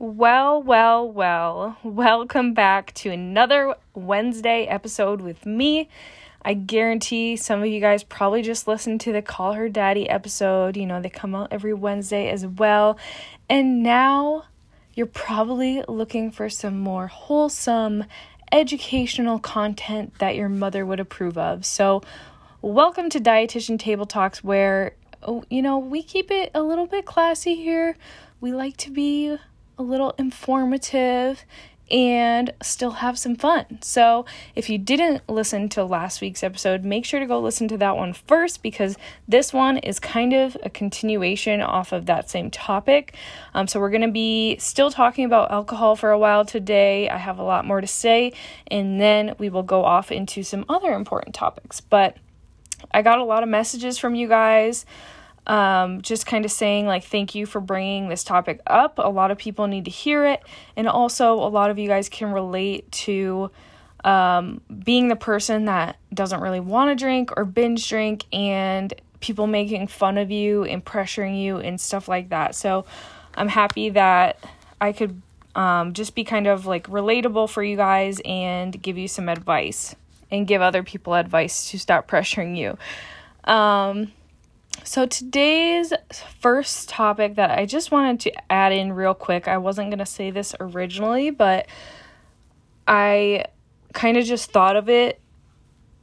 Well, well, well, welcome back to another Wednesday episode with me. I guarantee some of you guys probably just listened to the Call Her Daddy episode. You know, they come out every Wednesday as well. And now you're probably looking for some more wholesome, educational content that your mother would approve of. So, welcome to Dietitian Table Talks, where, oh, you know, we keep it a little bit classy here. We like to be a little informative and still have some fun. So, if you didn't listen to last week's episode, make sure to go listen to that one first because this one is kind of a continuation off of that same topic. Um, so, we're going to be still talking about alcohol for a while today. I have a lot more to say, and then we will go off into some other important topics. But I got a lot of messages from you guys um, just kind of saying like thank you for bringing this topic up. A lot of people need to hear it. And also a lot of you guys can relate to um, being the person that doesn't really want to drink or binge drink and people making fun of you and pressuring you and stuff like that. So i'm happy that i could um, just be kind of like relatable for you guys and give you some advice and give other people advice to stop pressuring you. Um, so, today's first topic that I just wanted to add in real quick, I wasn't going to say this originally, but I kind of just thought of it.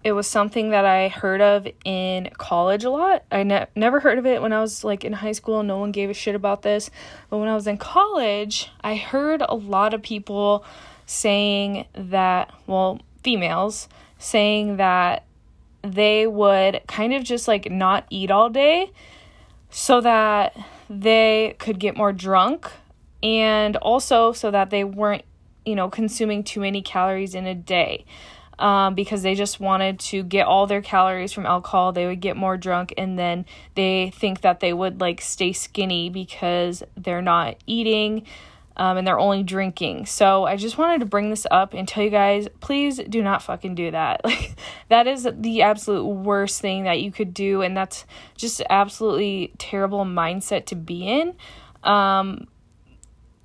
It was something that I heard of in college a lot. I ne- never heard of it when I was like in high school. No one gave a shit about this. But when I was in college, I heard a lot of people saying that, well, females saying that they would kind of just like not eat all day so that they could get more drunk and also so that they weren't, you know, consuming too many calories in a day. Um, because they just wanted to get all their calories from alcohol. They would get more drunk and then they think that they would like stay skinny because they're not eating um, and they're only drinking. So I just wanted to bring this up and tell you guys, please do not fucking do that. Like that is the absolute worst thing that you could do, and that's just absolutely terrible mindset to be in. Um,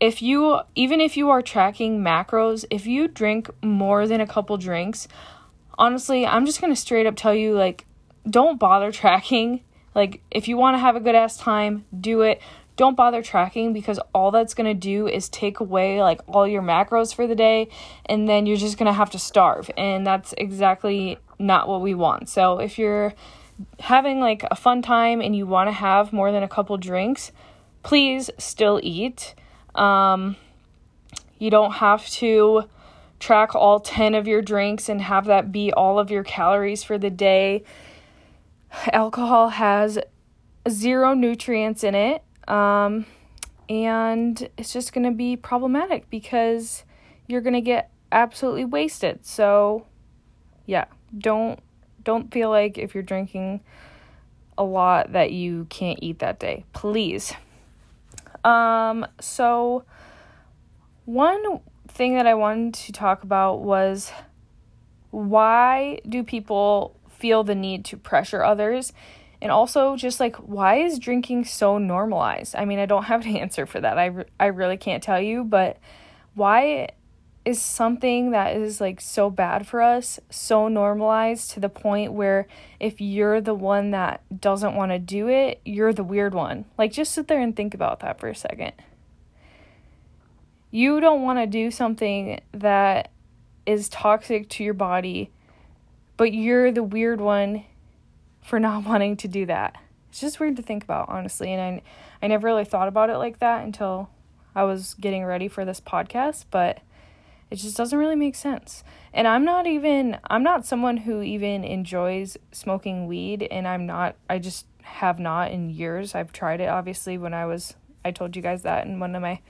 if you even if you are tracking macros, if you drink more than a couple drinks, honestly, I'm just gonna straight up tell you like, don't bother tracking. Like if you want to have a good ass time, do it don't bother tracking because all that's going to do is take away like all your macros for the day and then you're just going to have to starve and that's exactly not what we want. So if you're having like a fun time and you want to have more than a couple drinks, please still eat. Um, you don't have to track all 10 of your drinks and have that be all of your calories for the day. Alcohol has zero nutrients in it um, and it's just going to be problematic because you're going to get absolutely wasted. So, yeah, don't don't feel like if you're drinking a lot that you can't eat that day. Please. Um, so one thing that I wanted to talk about was why do people feel the need to pressure others and also, just like, why is drinking so normalized? I mean, I don't have an answer for that. I, re- I really can't tell you, but why is something that is like so bad for us so normalized to the point where if you're the one that doesn't want to do it, you're the weird one? Like, just sit there and think about that for a second. You don't want to do something that is toxic to your body, but you're the weird one for not wanting to do that. It's just weird to think about, honestly, and I I never really thought about it like that until I was getting ready for this podcast, but it just doesn't really make sense. And I'm not even I'm not someone who even enjoys smoking weed and I'm not I just have not in years. I've tried it obviously when I was I told you guys that in one of my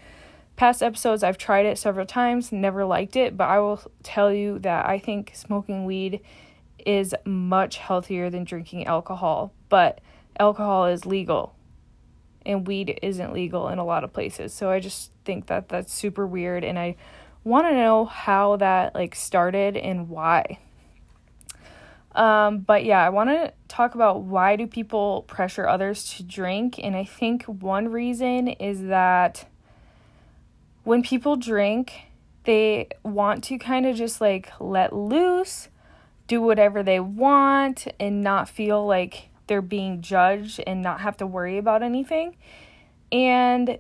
past episodes. I've tried it several times, never liked it, but I will tell you that I think smoking weed is much healthier than drinking alcohol, but alcohol is legal and weed isn't legal in a lot of places. So I just think that that's super weird and I want to know how that like started and why. Um, but yeah, I want to talk about why do people pressure others to drink and I think one reason is that when people drink, they want to kind of just like let loose, do whatever they want, and not feel like they're being judged and not have to worry about anything. And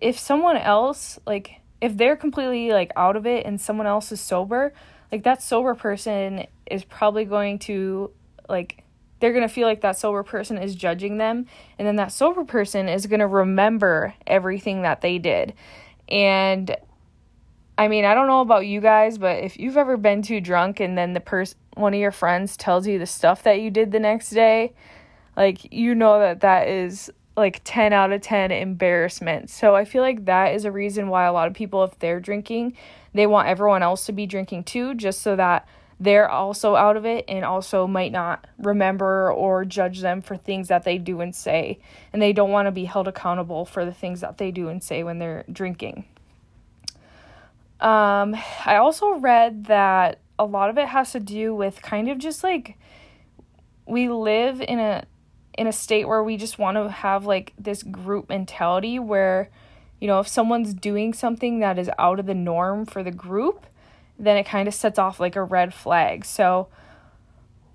if someone else, like, if they're completely like out of it and someone else is sober, like that sober person is probably going to like they're going to feel like that sober person is judging them and then that sober person is going to remember everything that they did. And I mean, I don't know about you guys, but if you've ever been too drunk and then the person one of your friends tells you the stuff that you did the next day, like you know that that is like 10 out of 10 embarrassment. So I feel like that is a reason why a lot of people if they're drinking, they want everyone else to be drinking too just so that they're also out of it and also might not remember or judge them for things that they do and say. And they don't want to be held accountable for the things that they do and say when they're drinking. Um, I also read that a lot of it has to do with kind of just like we live in a in a state where we just want to have like this group mentality where you know if someone's doing something that is out of the norm for the group then it kind of sets off like a red flag. So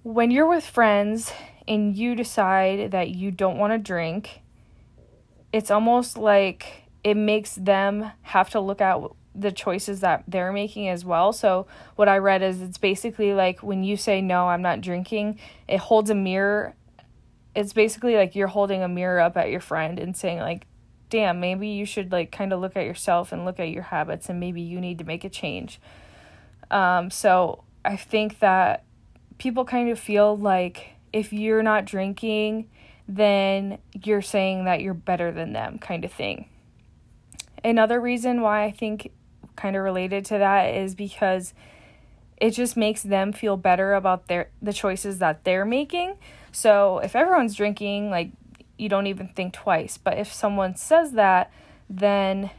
when you're with friends and you decide that you don't want to drink it's almost like it makes them have to look at the choices that they're making as well. So, what I read is it's basically like when you say, No, I'm not drinking, it holds a mirror. It's basically like you're holding a mirror up at your friend and saying, like, damn, maybe you should like kind of look at yourself and look at your habits and maybe you need to make a change. Um, so, I think that people kind of feel like if you're not drinking, then you're saying that you're better than them, kind of thing. Another reason why I think kind of related to that is because it just makes them feel better about their the choices that they're making. So if everyone's drinking, like you don't even think twice. But if someone says that, then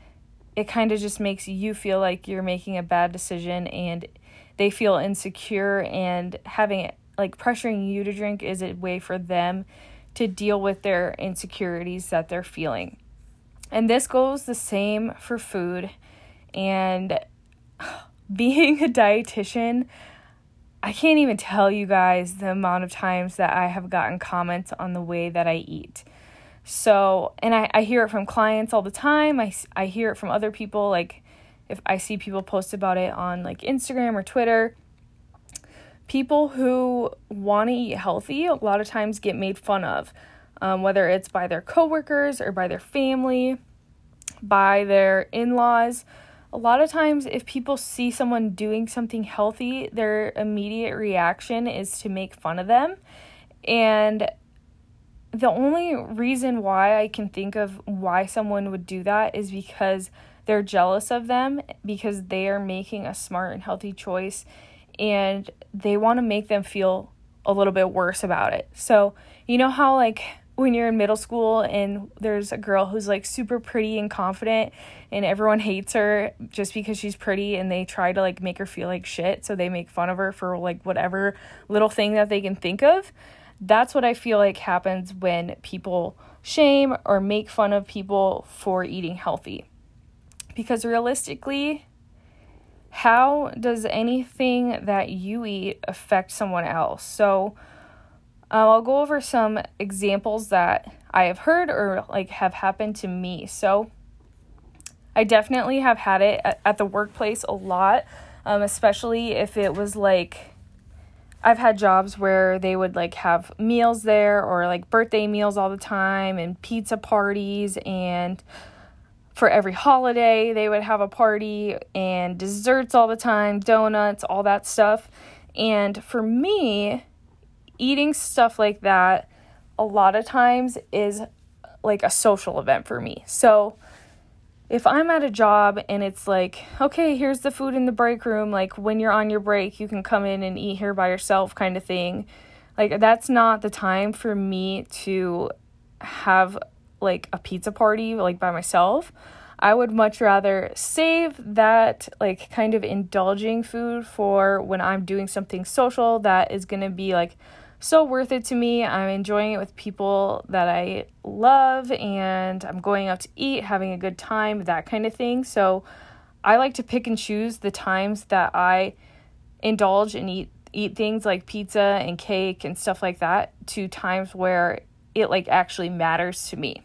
it kind of just makes you feel like you're making a bad decision and they feel insecure and having it like pressuring you to drink is a way for them to deal with their insecurities that they're feeling. And this goes the same for food and being a dietitian, I can't even tell you guys the amount of times that I have gotten comments on the way that I eat. So, and I, I hear it from clients all the time. I, I hear it from other people. Like, if I see people post about it on like Instagram or Twitter, people who want to eat healthy a lot of times get made fun of, um, whether it's by their coworkers or by their family, by their in laws a lot of times if people see someone doing something healthy, their immediate reaction is to make fun of them. And the only reason why I can think of why someone would do that is because they're jealous of them because they are making a smart and healthy choice and they want to make them feel a little bit worse about it. So, you know how like when you're in middle school and there's a girl who's like super pretty and confident and everyone hates her just because she's pretty and they try to like make her feel like shit so they make fun of her for like whatever little thing that they can think of that's what i feel like happens when people shame or make fun of people for eating healthy. Because realistically how does anything that you eat affect someone else? So uh, I'll go over some examples that I have heard or like have happened to me. So I definitely have had it at, at the workplace a lot, um, especially if it was like I've had jobs where they would like have meals there or like birthday meals all the time and pizza parties and for every holiday they would have a party and desserts all the time, donuts, all that stuff. And for me, eating stuff like that a lot of times is like a social event for me. So if I'm at a job and it's like, okay, here's the food in the break room, like when you're on your break, you can come in and eat here by yourself, kind of thing. Like, that's not the time for me to have like a pizza party, like by myself. I would much rather save that, like, kind of indulging food for when I'm doing something social that is gonna be like so worth it to me. I'm enjoying it with people that I love and I'm going out to eat, having a good time, that kind of thing. So I like to pick and choose the times that I indulge and eat eat things like pizza and cake and stuff like that to times where it like actually matters to me.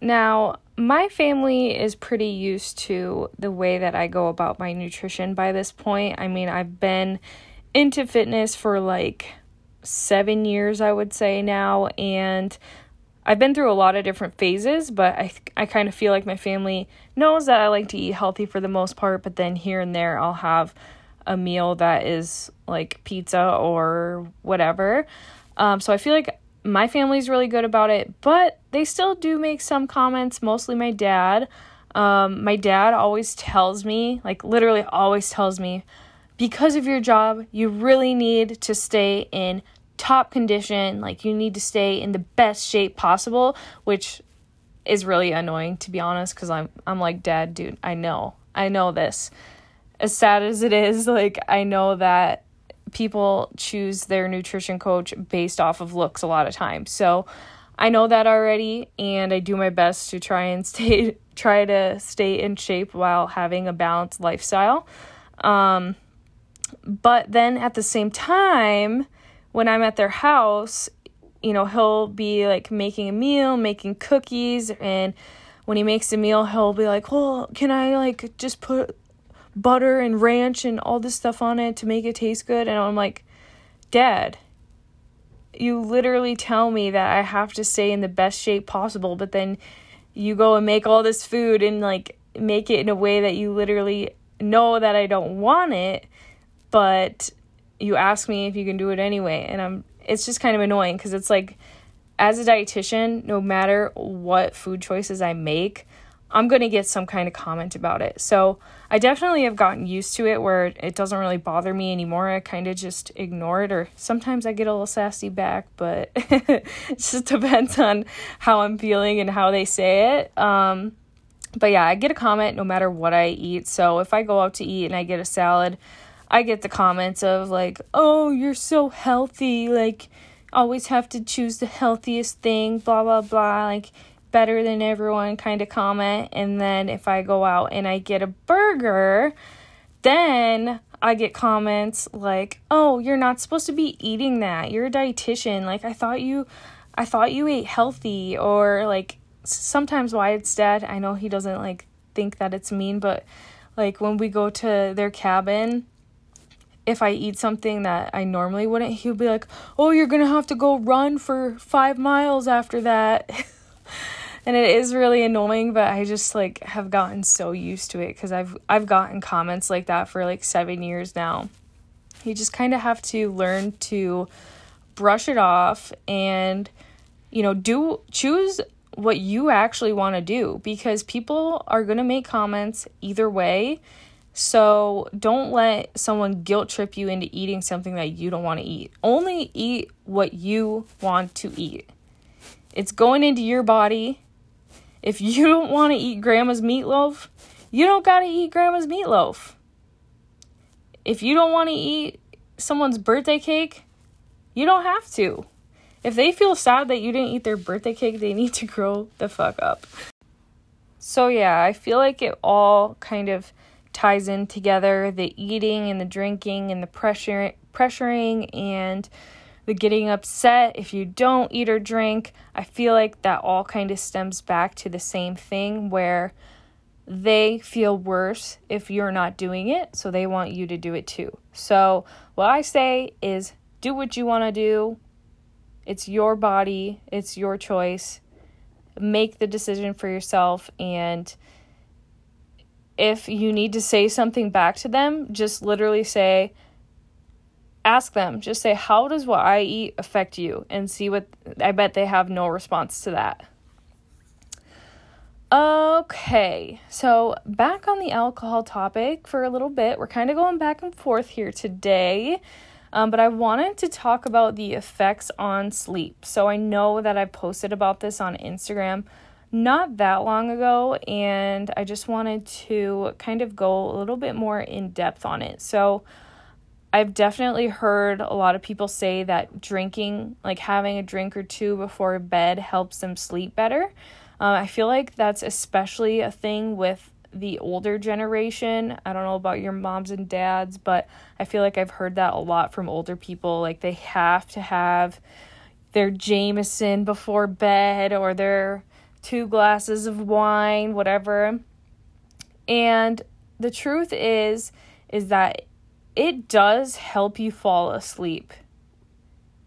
Now, my family is pretty used to the way that I go about my nutrition by this point. I mean, I've been into fitness for like seven years, I would say now, and I've been through a lot of different phases, but I I kind of feel like my family knows that I like to eat healthy for the most part, but then here and there I'll have a meal that is like pizza or whatever. Um, so I feel like my family's really good about it, but they still do make some comments, mostly my dad. Um, my dad always tells me, like literally always tells me, because of your job, you really need to stay in top condition. Like, you need to stay in the best shape possible, which is really annoying to be honest because I'm I'm like dad dude I know. I know this. As sad as it is like I know that people choose their nutrition coach based off of looks a lot of times so I know that already and I do my best to try and stay try to stay in shape while having a balanced lifestyle. Um but then at the same time, when I'm at their house, you know, he'll be like making a meal, making cookies, and when he makes a meal, he'll be like, Well, can I like just put butter and ranch and all this stuff on it to make it taste good? And I'm like, Dad, you literally tell me that I have to stay in the best shape possible, but then you go and make all this food and like make it in a way that you literally know that I don't want it but you ask me if you can do it anyway and i'm it's just kind of annoying because it's like as a dietitian no matter what food choices i make i'm going to get some kind of comment about it. So i definitely have gotten used to it where it doesn't really bother me anymore. I kind of just ignore it or sometimes i get a little sassy back but it just depends on how i'm feeling and how they say it. Um, but yeah i get a comment no matter what i eat. So if i go out to eat and i get a salad I get the comments of like, "Oh, you're so healthy, like always have to choose the healthiest thing, blah blah blah, like better than everyone kind of comment." And then if I go out and I get a burger, then I get comments like, "Oh, you're not supposed to be eating that. You're a dietitian. Like I thought you I thought you ate healthy." Or like sometimes Wyatt's dad, I know he doesn't like think that it's mean, but like when we go to their cabin if I eat something that I normally wouldn't, he'll be like, "Oh, you're going to have to go run for 5 miles after that." and it is really annoying, but I just like have gotten so used to it cuz I've I've gotten comments like that for like 7 years now. You just kind of have to learn to brush it off and you know, do choose what you actually want to do because people are going to make comments either way so don't let someone guilt trip you into eating something that you don't want to eat. Only eat what you want to eat. It's going into your body. If you don't want to eat grandma's meatloaf, you don't got to eat grandma's meatloaf. If you don't want to eat someone's birthday cake, you don't have to. If they feel sad that you didn't eat their birthday cake, they need to grow the fuck up. So, yeah, I feel like it all kind of ties in together the eating and the drinking and the pressure pressuring and the getting upset if you don't eat or drink. I feel like that all kind of stems back to the same thing where they feel worse if you're not doing it, so they want you to do it too. So, what I say is do what you want to do. It's your body, it's your choice. Make the decision for yourself and if you need to say something back to them, just literally say, ask them, just say, How does what I eat affect you? And see what I bet they have no response to that. Okay, so back on the alcohol topic for a little bit. We're kind of going back and forth here today, um, but I wanted to talk about the effects on sleep. So I know that I posted about this on Instagram not that long ago, and I just wanted to kind of go a little bit more in depth on it. So, I've definitely heard a lot of people say that drinking, like having a drink or two before bed, helps them sleep better. Uh, I feel like that's especially a thing with the older generation. I don't know about your moms and dads, but I feel like I've heard that a lot from older people. Like they have to have their Jameson before bed or their two glasses of wine, whatever. And the truth is is that it does help you fall asleep.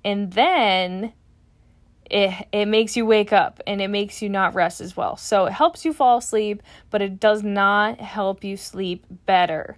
And then it it makes you wake up and it makes you not rest as well. So it helps you fall asleep, but it does not help you sleep better.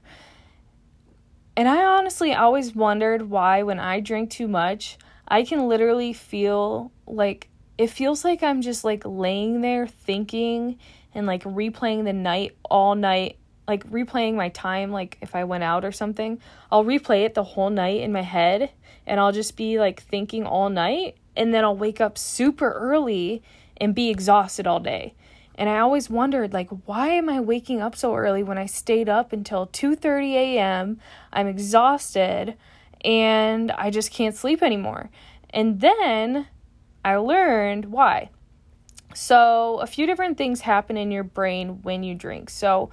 And I honestly always wondered why when I drink too much, I can literally feel like it feels like I'm just like laying there thinking and like replaying the night all night like replaying my time like if I went out or something, I'll replay it the whole night in my head and I'll just be like thinking all night and then I'll wake up super early and be exhausted all day. And I always wondered like why am I waking up so early when I stayed up until 2:30 a.m. I'm exhausted and I just can't sleep anymore. And then I learned why. So, a few different things happen in your brain when you drink. So,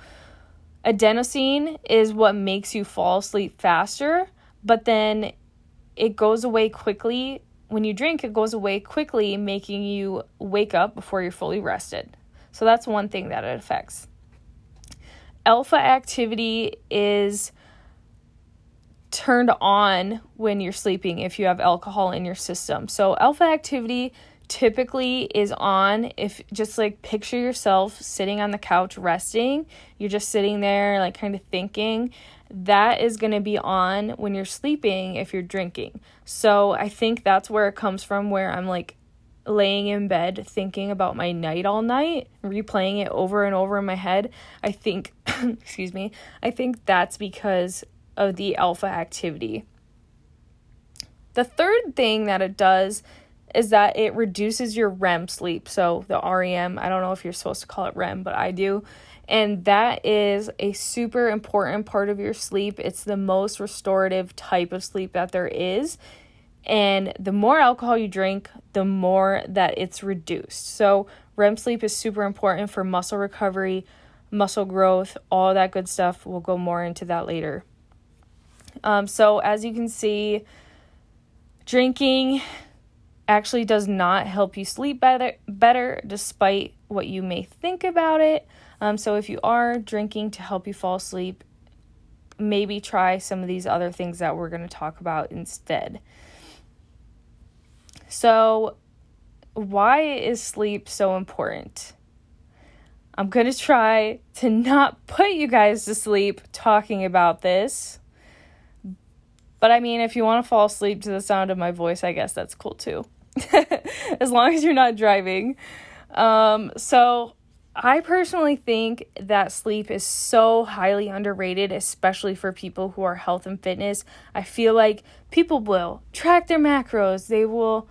Adenosine is what makes you fall asleep faster, but then it goes away quickly. When you drink, it goes away quickly, making you wake up before you're fully rested. So that's one thing that it affects. Alpha activity is turned on when you're sleeping if you have alcohol in your system. So, alpha activity typically is on if just like picture yourself sitting on the couch resting. You're just sitting there like kind of thinking. That is going to be on when you're sleeping if you're drinking. So i think that's where it comes from where i'm like laying in bed thinking about my night all night replaying it over and over in my head. I think excuse me i think that's because of the alpha activity the third thing that it does is that it reduces your REM sleep. So the REM, I don't know if you're supposed to call it REM, but I do. And that is a super important part of your sleep. It's the most restorative type of sleep that there is. And the more alcohol you drink, the more that it's reduced. So, REM sleep is super important for muscle recovery, muscle growth, all that good stuff. We'll go more into that later. Um, so, as you can see, drinking actually does not help you sleep better better despite what you may think about it. Um, so if you are drinking to help you fall asleep, maybe try some of these other things that we're going to talk about instead. So, why is sleep so important? I'm going to try to not put you guys to sleep talking about this. But I mean, if you want to fall asleep to the sound of my voice, I guess that's cool too. as long as you're not driving. Um, so I personally think that sleep is so highly underrated, especially for people who are health and fitness. I feel like people will track their macros, they will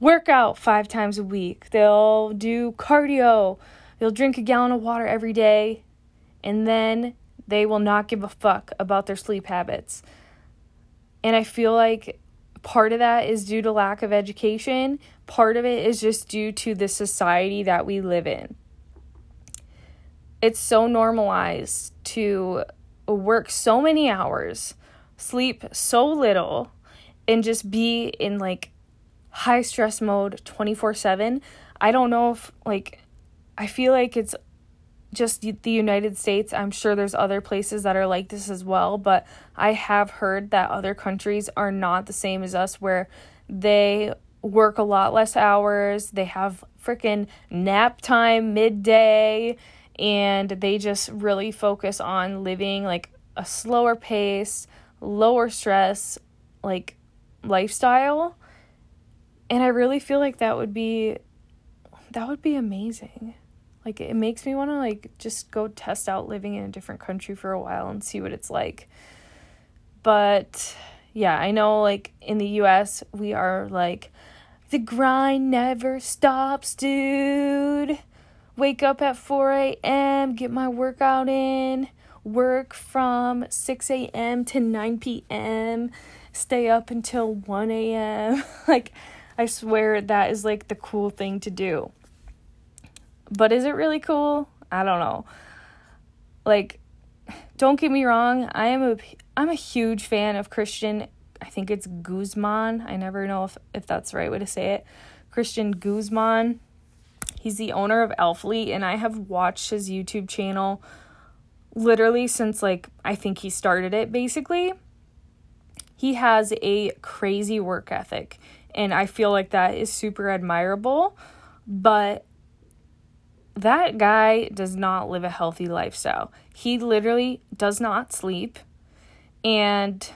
work out five times a week, they'll do cardio, they'll drink a gallon of water every day, and then they will not give a fuck about their sleep habits. And I feel like part of that is due to lack of education, part of it is just due to the society that we live in. It's so normalized to work so many hours, sleep so little, and just be in like high stress mode 24 7. I don't know if, like, I feel like it's just the United States. I'm sure there's other places that are like this as well, but I have heard that other countries are not the same as us where they work a lot less hours, they have freaking nap time midday, and they just really focus on living like a slower pace, lower stress, like lifestyle. And I really feel like that would be that would be amazing. Like it makes me want to like just go test out living in a different country for a while and see what it's like. But yeah, I know like in the US we are like the grind never stops, dude. Wake up at 4 a.m., get my workout in, work from 6 a.m. to 9 p.m., stay up until 1 a.m. like, I swear that is like the cool thing to do. But is it really cool? I don't know. Like, don't get me wrong, I am a I'm a huge fan of Christian. I think it's Guzman. I never know if, if that's the right way to say it. Christian Guzman. He's the owner of Alphalete, and I have watched his YouTube channel literally since like I think he started it basically. He has a crazy work ethic, and I feel like that is super admirable, but that guy does not live a healthy lifestyle. He literally does not sleep. And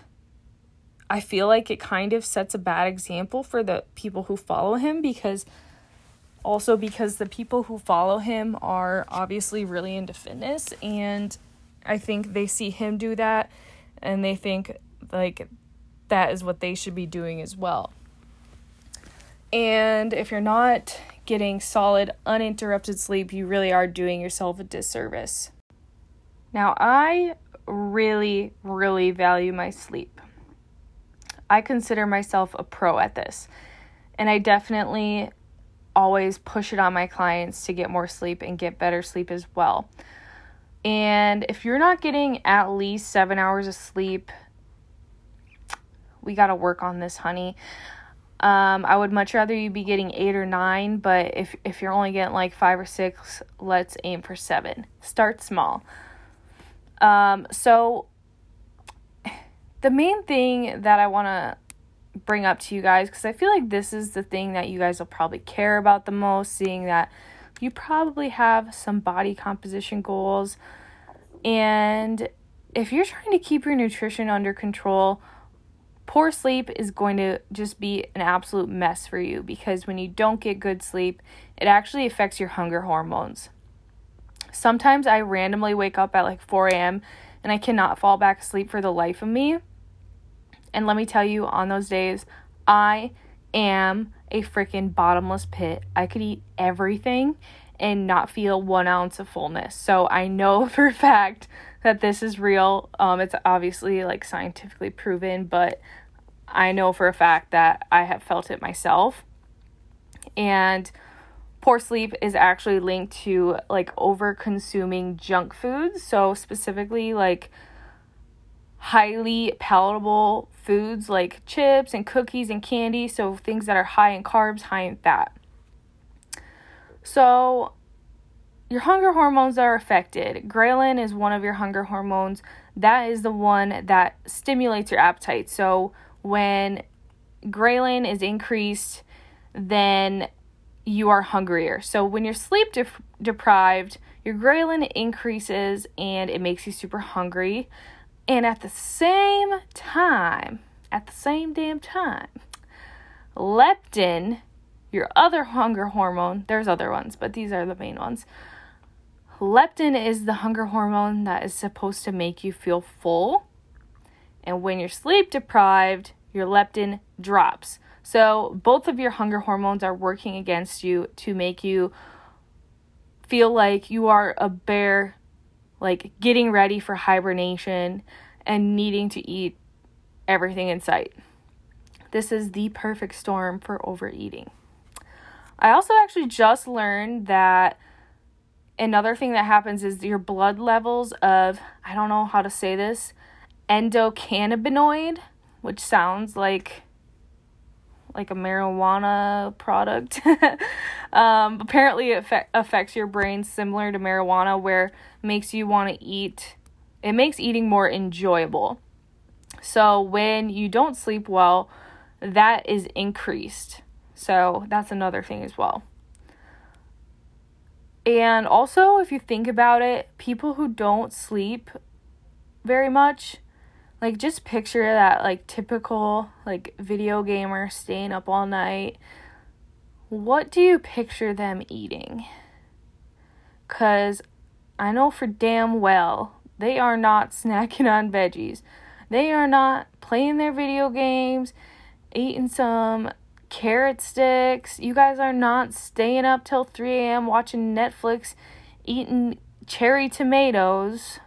I feel like it kind of sets a bad example for the people who follow him because also because the people who follow him are obviously really into fitness and I think they see him do that and they think like that is what they should be doing as well. And if you're not getting solid, uninterrupted sleep, you really are doing yourself a disservice. Now, I really, really value my sleep. I consider myself a pro at this, and I definitely always push it on my clients to get more sleep and get better sleep as well. And if you're not getting at least seven hours of sleep, we got to work on this, honey. Um, I would much rather you be getting eight or nine, but if if you're only getting like five or six, let's aim for seven. Start small. Um, so the main thing that I want to bring up to you guys, because I feel like this is the thing that you guys will probably care about the most, seeing that you probably have some body composition goals, and if you're trying to keep your nutrition under control poor sleep is going to just be an absolute mess for you because when you don't get good sleep, it actually affects your hunger hormones. Sometimes I randomly wake up at like 4 a.m. and I cannot fall back asleep for the life of me. And let me tell you, on those days, I am a freaking bottomless pit. I could eat everything and not feel one ounce of fullness. So I know for a fact that this is real. Um, it's obviously like scientifically proven, but I know for a fact that I have felt it myself. And poor sleep is actually linked to like over consuming junk foods. So, specifically, like highly palatable foods like chips and cookies and candy. So, things that are high in carbs, high in fat. So, your hunger hormones are affected. Ghrelin is one of your hunger hormones. That is the one that stimulates your appetite. So, when ghrelin is increased, then you are hungrier. So when you're sleep deprived, your ghrelin increases and it makes you super hungry. And at the same time, at the same damn time, leptin, your other hunger hormone, there's other ones, but these are the main ones. Leptin is the hunger hormone that is supposed to make you feel full. And when you're sleep deprived, your leptin drops. So both of your hunger hormones are working against you to make you feel like you are a bear, like getting ready for hibernation and needing to eat everything in sight. This is the perfect storm for overeating. I also actually just learned that another thing that happens is your blood levels of, I don't know how to say this, endocannabinoid which sounds like like a marijuana product. um, apparently, it fe- affects your brain similar to marijuana, where makes you want to eat. It makes eating more enjoyable. So when you don't sleep well, that is increased. So that's another thing as well. And also, if you think about it, people who don't sleep very much like just picture that like typical like video gamer staying up all night. What do you picture them eating? Cuz I know for damn well they are not snacking on veggies. They are not playing their video games, eating some carrot sticks. You guys are not staying up till 3 a.m. watching Netflix, eating cherry tomatoes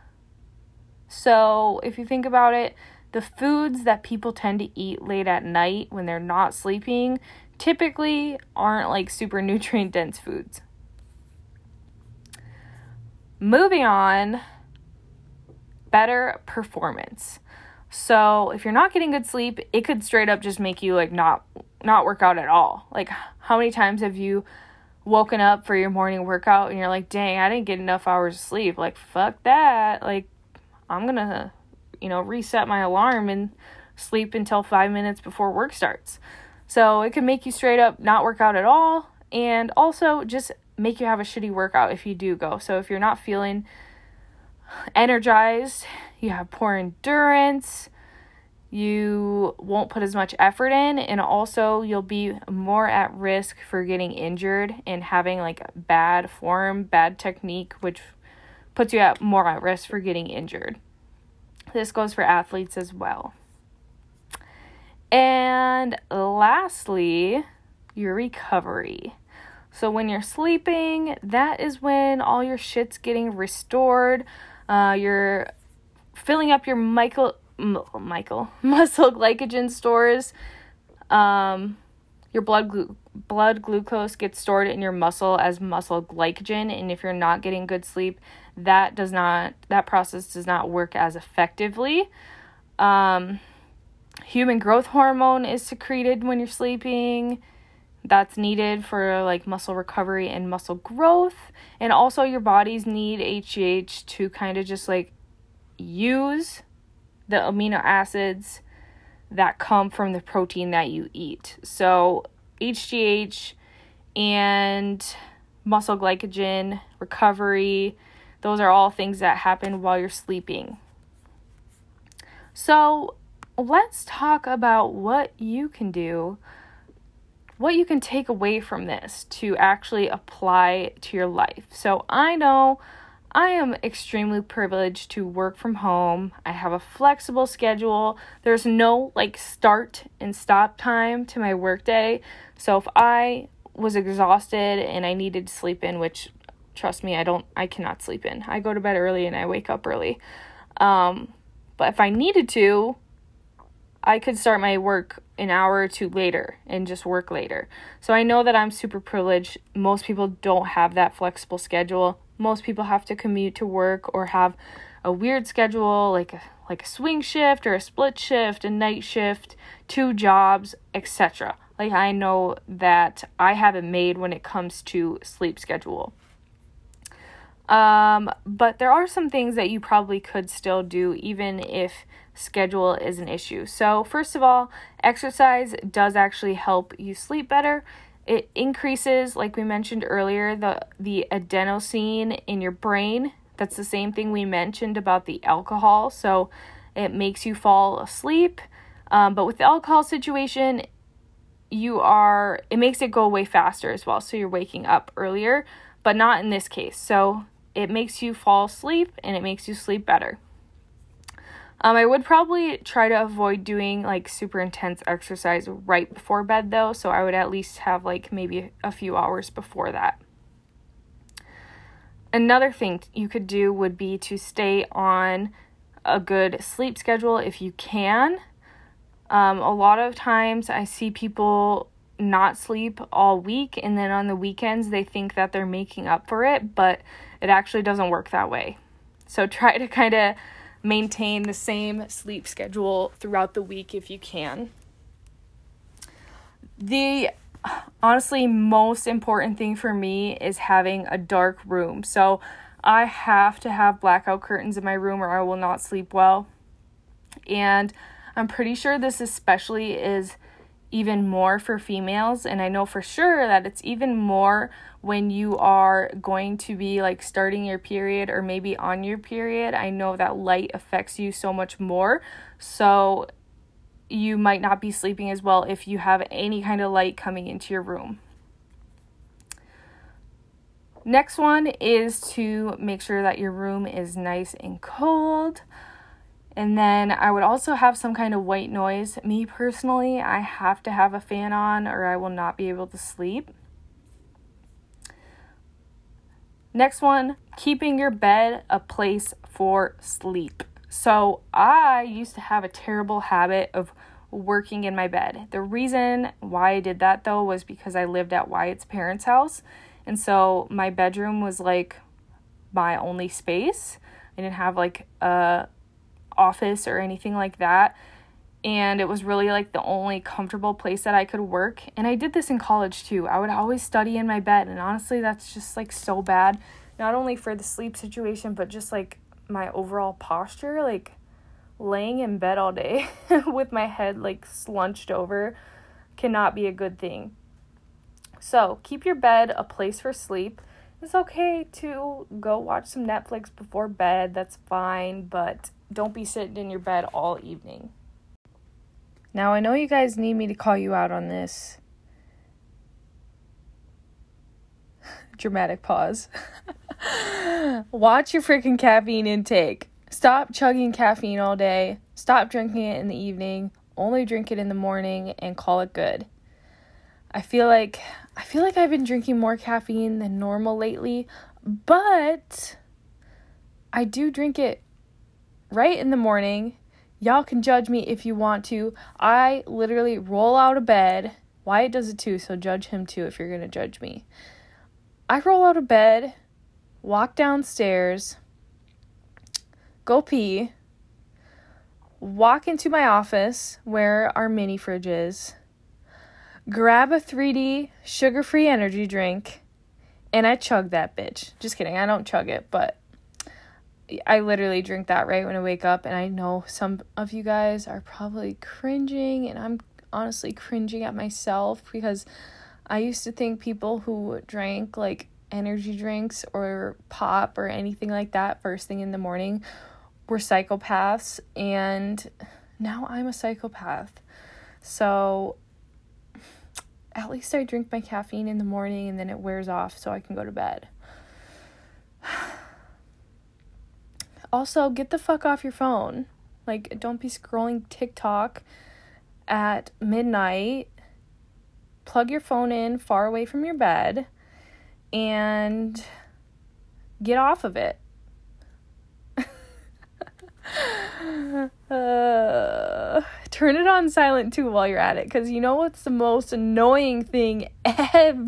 So, if you think about it, the foods that people tend to eat late at night when they're not sleeping typically aren't like super nutrient dense foods. Moving on, better performance. So, if you're not getting good sleep, it could straight up just make you like not not work out at all. Like how many times have you woken up for your morning workout and you're like, "Dang, I didn't get enough hours of sleep." Like, fuck that. Like I'm going to you know, reset my alarm and sleep until 5 minutes before work starts. So, it can make you straight up not work out at all and also just make you have a shitty workout if you do go. So, if you're not feeling energized, you have poor endurance, you won't put as much effort in, and also you'll be more at risk for getting injured and having like bad form, bad technique, which puts you at more at risk for getting injured. This goes for athletes as well. And lastly, your recovery. So when you're sleeping, that is when all your shit's getting restored. Uh, you're filling up your Michael, Michael muscle glycogen stores. Um, your blood glu- blood glucose gets stored in your muscle as muscle glycogen, and if you're not getting good sleep, that does not that process does not work as effectively. Um, human growth hormone is secreted when you're sleeping that's needed for like muscle recovery and muscle growth and also your bodies need HGH to kind of just like use the amino acids that come from the protein that you eat. So, HGH and muscle glycogen recovery, those are all things that happen while you're sleeping. So, let's talk about what you can do, what you can take away from this to actually apply to your life. So, I know I am extremely privileged to work from home. I have a flexible schedule. There's no like start and stop time to my workday. So if I was exhausted and I needed to sleep in, which trust me, I don't I cannot sleep in. I go to bed early and I wake up early. Um, but if I needed to, I could start my work an hour or two later and just work later. So I know that I'm super privileged. Most people don't have that flexible schedule most people have to commute to work or have a weird schedule like a, like a swing shift or a split shift, a night shift, two jobs, etc. Like I know that I have it made when it comes to sleep schedule. Um, but there are some things that you probably could still do even if schedule is an issue. So, first of all, exercise does actually help you sleep better. It increases, like we mentioned earlier, the, the adenosine in your brain. That's the same thing we mentioned about the alcohol. So it makes you fall asleep. Um, but with the alcohol situation, you are, it makes it go away faster as well. So you're waking up earlier, but not in this case. So it makes you fall asleep and it makes you sleep better. Um, I would probably try to avoid doing like super intense exercise right before bed though, so I would at least have like maybe a few hours before that. Another thing you could do would be to stay on a good sleep schedule if you can. Um, a lot of times I see people not sleep all week and then on the weekends they think that they're making up for it, but it actually doesn't work that way. So try to kind of maintain the same sleep schedule throughout the week if you can. The honestly most important thing for me is having a dark room. So I have to have blackout curtains in my room or I will not sleep well. And I'm pretty sure this especially is even more for females and I know for sure that it's even more when you are going to be like starting your period or maybe on your period. I know that light affects you so much more. So you might not be sleeping as well if you have any kind of light coming into your room. Next one is to make sure that your room is nice and cold. And then I would also have some kind of white noise. Me personally, I have to have a fan on or I will not be able to sleep. Next one, keeping your bed a place for sleep. So I used to have a terrible habit of working in my bed. The reason why I did that though was because I lived at Wyatt's parents' house. And so my bedroom was like my only space. I didn't have like a office or anything like that. And it was really like the only comfortable place that I could work. And I did this in college too. I would always study in my bed. And honestly, that's just like so bad. Not only for the sleep situation, but just like my overall posture. Like, laying in bed all day with my head like slunched over cannot be a good thing. So, keep your bed a place for sleep. It's okay to go watch some Netflix before bed, that's fine, but don't be sitting in your bed all evening. Now, I know you guys need me to call you out on this. Dramatic pause. Watch your freaking caffeine intake. Stop chugging caffeine all day. Stop drinking it in the evening. Only drink it in the morning and call it good. I feel like I feel like I've been drinking more caffeine than normal lately, but I do drink it right in the morning. Y'all can judge me if you want to. I literally roll out of bed. Wyatt does it too, so judge him too if you're going to judge me. I roll out of bed, walk downstairs, go pee, walk into my office where our mini fridge is, grab a 3D sugar free energy drink, and I chug that bitch. Just kidding, I don't chug it, but I literally drink that right when I wake up. And I know some of you guys are probably cringing, and I'm honestly cringing at myself because I used to think people who drank like energy drinks or pop or anything like that first thing in the morning were psychopaths and now I'm a psychopath. So at least I drink my caffeine in the morning and then it wears off so I can go to bed. also, get the fuck off your phone. Like, don't be scrolling TikTok at midnight. Plug your phone in far away from your bed and get off of it. uh, turn it on silent too while you're at it because you know what's the most annoying thing ever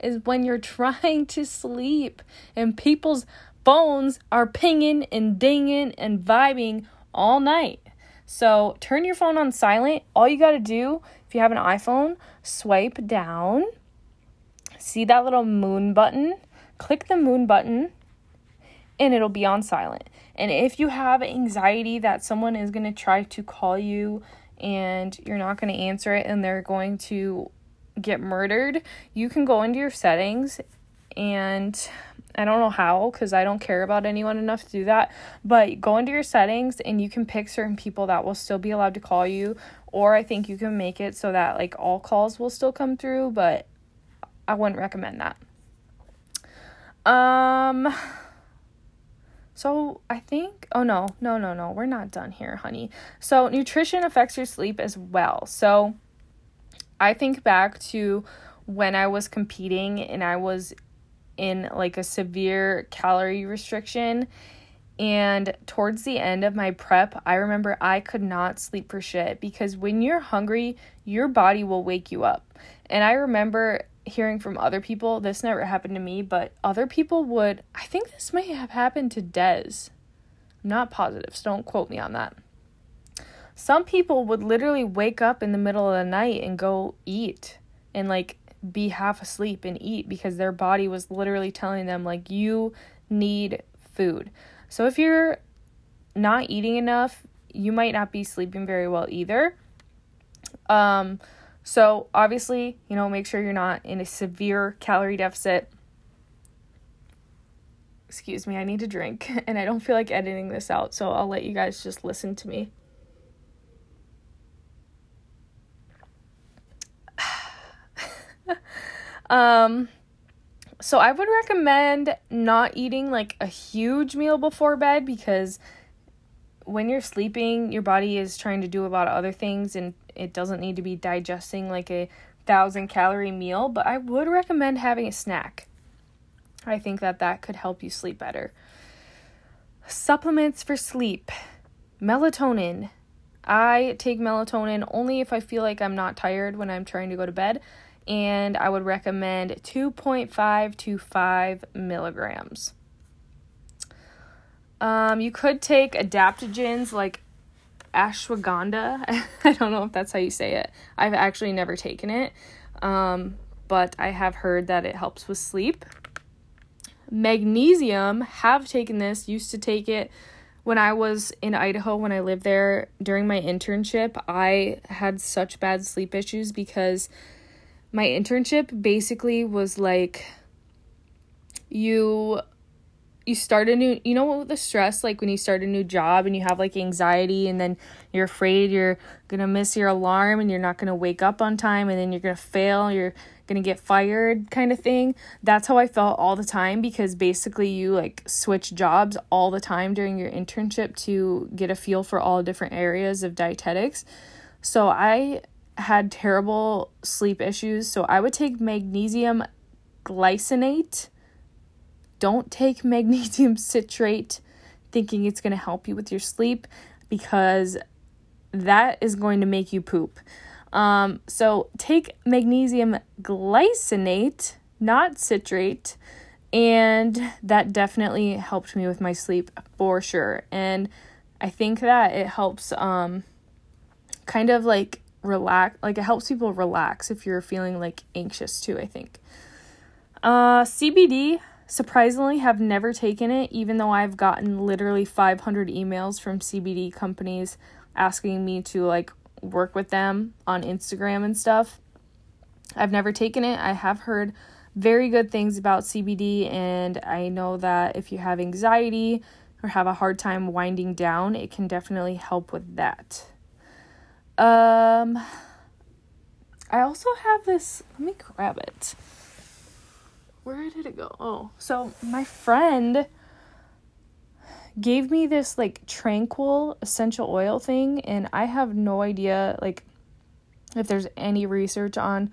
is when you're trying to sleep and people's phones are pinging and dinging and vibing all night. So turn your phone on silent. All you got to do, if you have an iPhone, swipe down. See that little moon button? Click the moon button and it'll be on silent. And if you have anxiety that someone is going to try to call you and you're not going to answer it and they're going to get murdered, you can go into your settings and I don't know how because I don't care about anyone enough to do that, but go into your settings and you can pick certain people that will still be allowed to call you or I think you can make it so that like all calls will still come through, but I wouldn't recommend that. Um so I think, oh no, no, no, no, we're not done here, honey. So nutrition affects your sleep as well. So I think back to when I was competing and I was in like a severe calorie restriction. And towards the end of my prep, I remember I could not sleep for shit because when you're hungry, your body will wake you up. And I remember hearing from other people, this never happened to me, but other people would, I think this may have happened to Dez. I'm not positive, so don't quote me on that. Some people would literally wake up in the middle of the night and go eat and like be half asleep and eat because their body was literally telling them, like, you need food. So if you're not eating enough, you might not be sleeping very well either. Um, so, obviously, you know, make sure you're not in a severe calorie deficit. Excuse me, I need to drink, and I don't feel like editing this out, so I'll let you guys just listen to me. Um, so I would recommend not eating like a huge meal before bed because when you're sleeping, your body is trying to do a lot of other things and it doesn't need to be digesting like a thousand calorie meal, but I would recommend having a snack. I think that that could help you sleep better. Supplements for sleep. Melatonin. I take melatonin only if I feel like I'm not tired when I'm trying to go to bed, and I would recommend 2.5 to 5 milligrams. Um, you could take adaptogens like ashwagandha. I don't know if that's how you say it. I've actually never taken it, um, but I have heard that it helps with sleep. Magnesium, have taken this, used to take it when I was in Idaho, when I lived there during my internship, I had such bad sleep issues because my internship basically was like you you start a new you know what the stress like when you start a new job and you have like anxiety and then you're afraid you're gonna miss your alarm and you're not gonna wake up on time and then you're gonna fail you're gonna get fired kind of thing that's how i felt all the time because basically you like switch jobs all the time during your internship to get a feel for all different areas of dietetics. So i had terrible sleep issues so i would take magnesium glycinate don't take magnesium citrate thinking it's going to help you with your sleep because that is going to make you poop. Um, so take magnesium glycinate, not citrate, and that definitely helped me with my sleep for sure. And I think that it helps um, kind of like relax, like it helps people relax if you're feeling like anxious too, I think. Uh, CBD surprisingly have never taken it even though I've gotten literally 500 emails from CBD companies asking me to like work with them on Instagram and stuff. I've never taken it. I have heard very good things about CBD and I know that if you have anxiety or have a hard time winding down, it can definitely help with that. Um I also have this, let me grab it where did it go? Oh, so my friend gave me this like tranquil essential oil thing and I have no idea like if there's any research on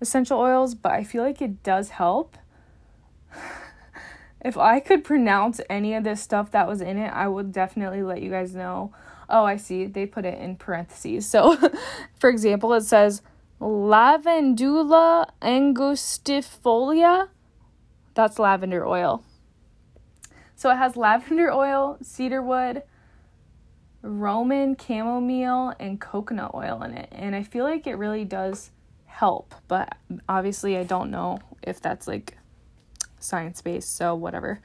essential oils, but I feel like it does help. if I could pronounce any of this stuff that was in it, I would definitely let you guys know. Oh, I see. They put it in parentheses. So, for example, it says Lavandula angustifolia that's lavender oil. So it has lavender oil, cedarwood, Roman chamomile, and coconut oil in it. And I feel like it really does help, but obviously I don't know if that's like science based, so whatever.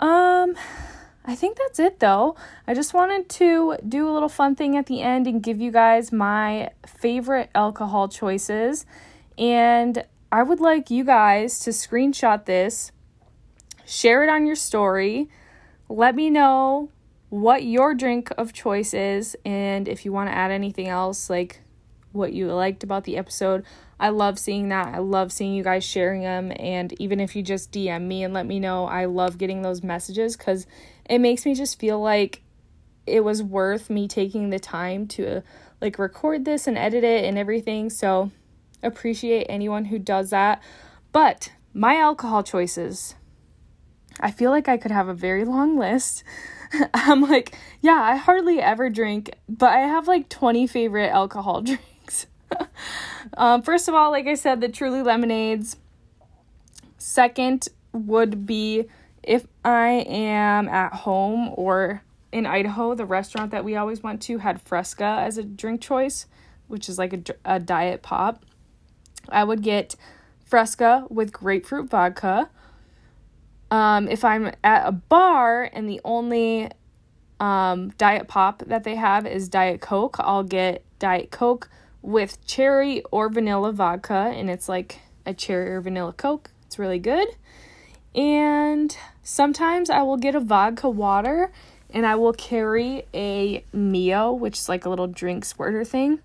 Um I think that's it though. I just wanted to do a little fun thing at the end and give you guys my favorite alcohol choices. And I would like you guys to screenshot this, share it on your story, let me know what your drink of choice is, and if you want to add anything else, like what you liked about the episode. I love seeing that. I love seeing you guys sharing them. And even if you just DM me and let me know, I love getting those messages because it makes me just feel like it was worth me taking the time to like record this and edit it and everything. So appreciate anyone who does that. But my alcohol choices, I feel like I could have a very long list. I'm like, yeah, I hardly ever drink, but I have like 20 favorite alcohol drinks. um, first of all, like I said, the Truly Lemonades. Second would be if I am at home or in Idaho, the restaurant that we always went to had Fresca as a drink choice, which is like a, a diet pop. I would get Fresca with grapefruit vodka. Um, if I'm at a bar and the only um, diet pop that they have is Diet Coke, I'll get Diet Coke with cherry or vanilla vodka, and it's like a cherry or vanilla Coke. It's really good. And sometimes I will get a vodka water and I will carry a Mio, which is like a little drink squirter thing.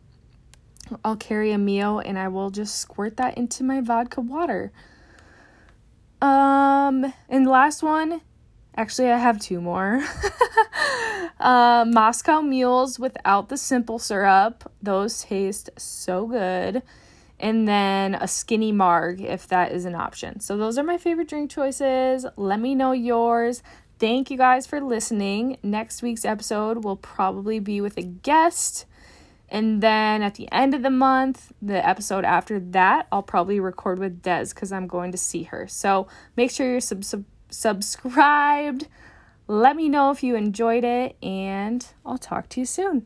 I'll carry a Mio and I will just squirt that into my vodka water. Um, and last one, actually, I have two more. uh, Moscow mules without the simple syrup. Those taste so good. And then a skinny marg if that is an option. So, those are my favorite drink choices. Let me know yours. thank you guys for listening. Next week's episode will probably be with a guest. And then at the end of the month, the episode after that, I'll probably record with Des because I'm going to see her. So make sure you're sub- sub- subscribed. Let me know if you enjoyed it, and I'll talk to you soon.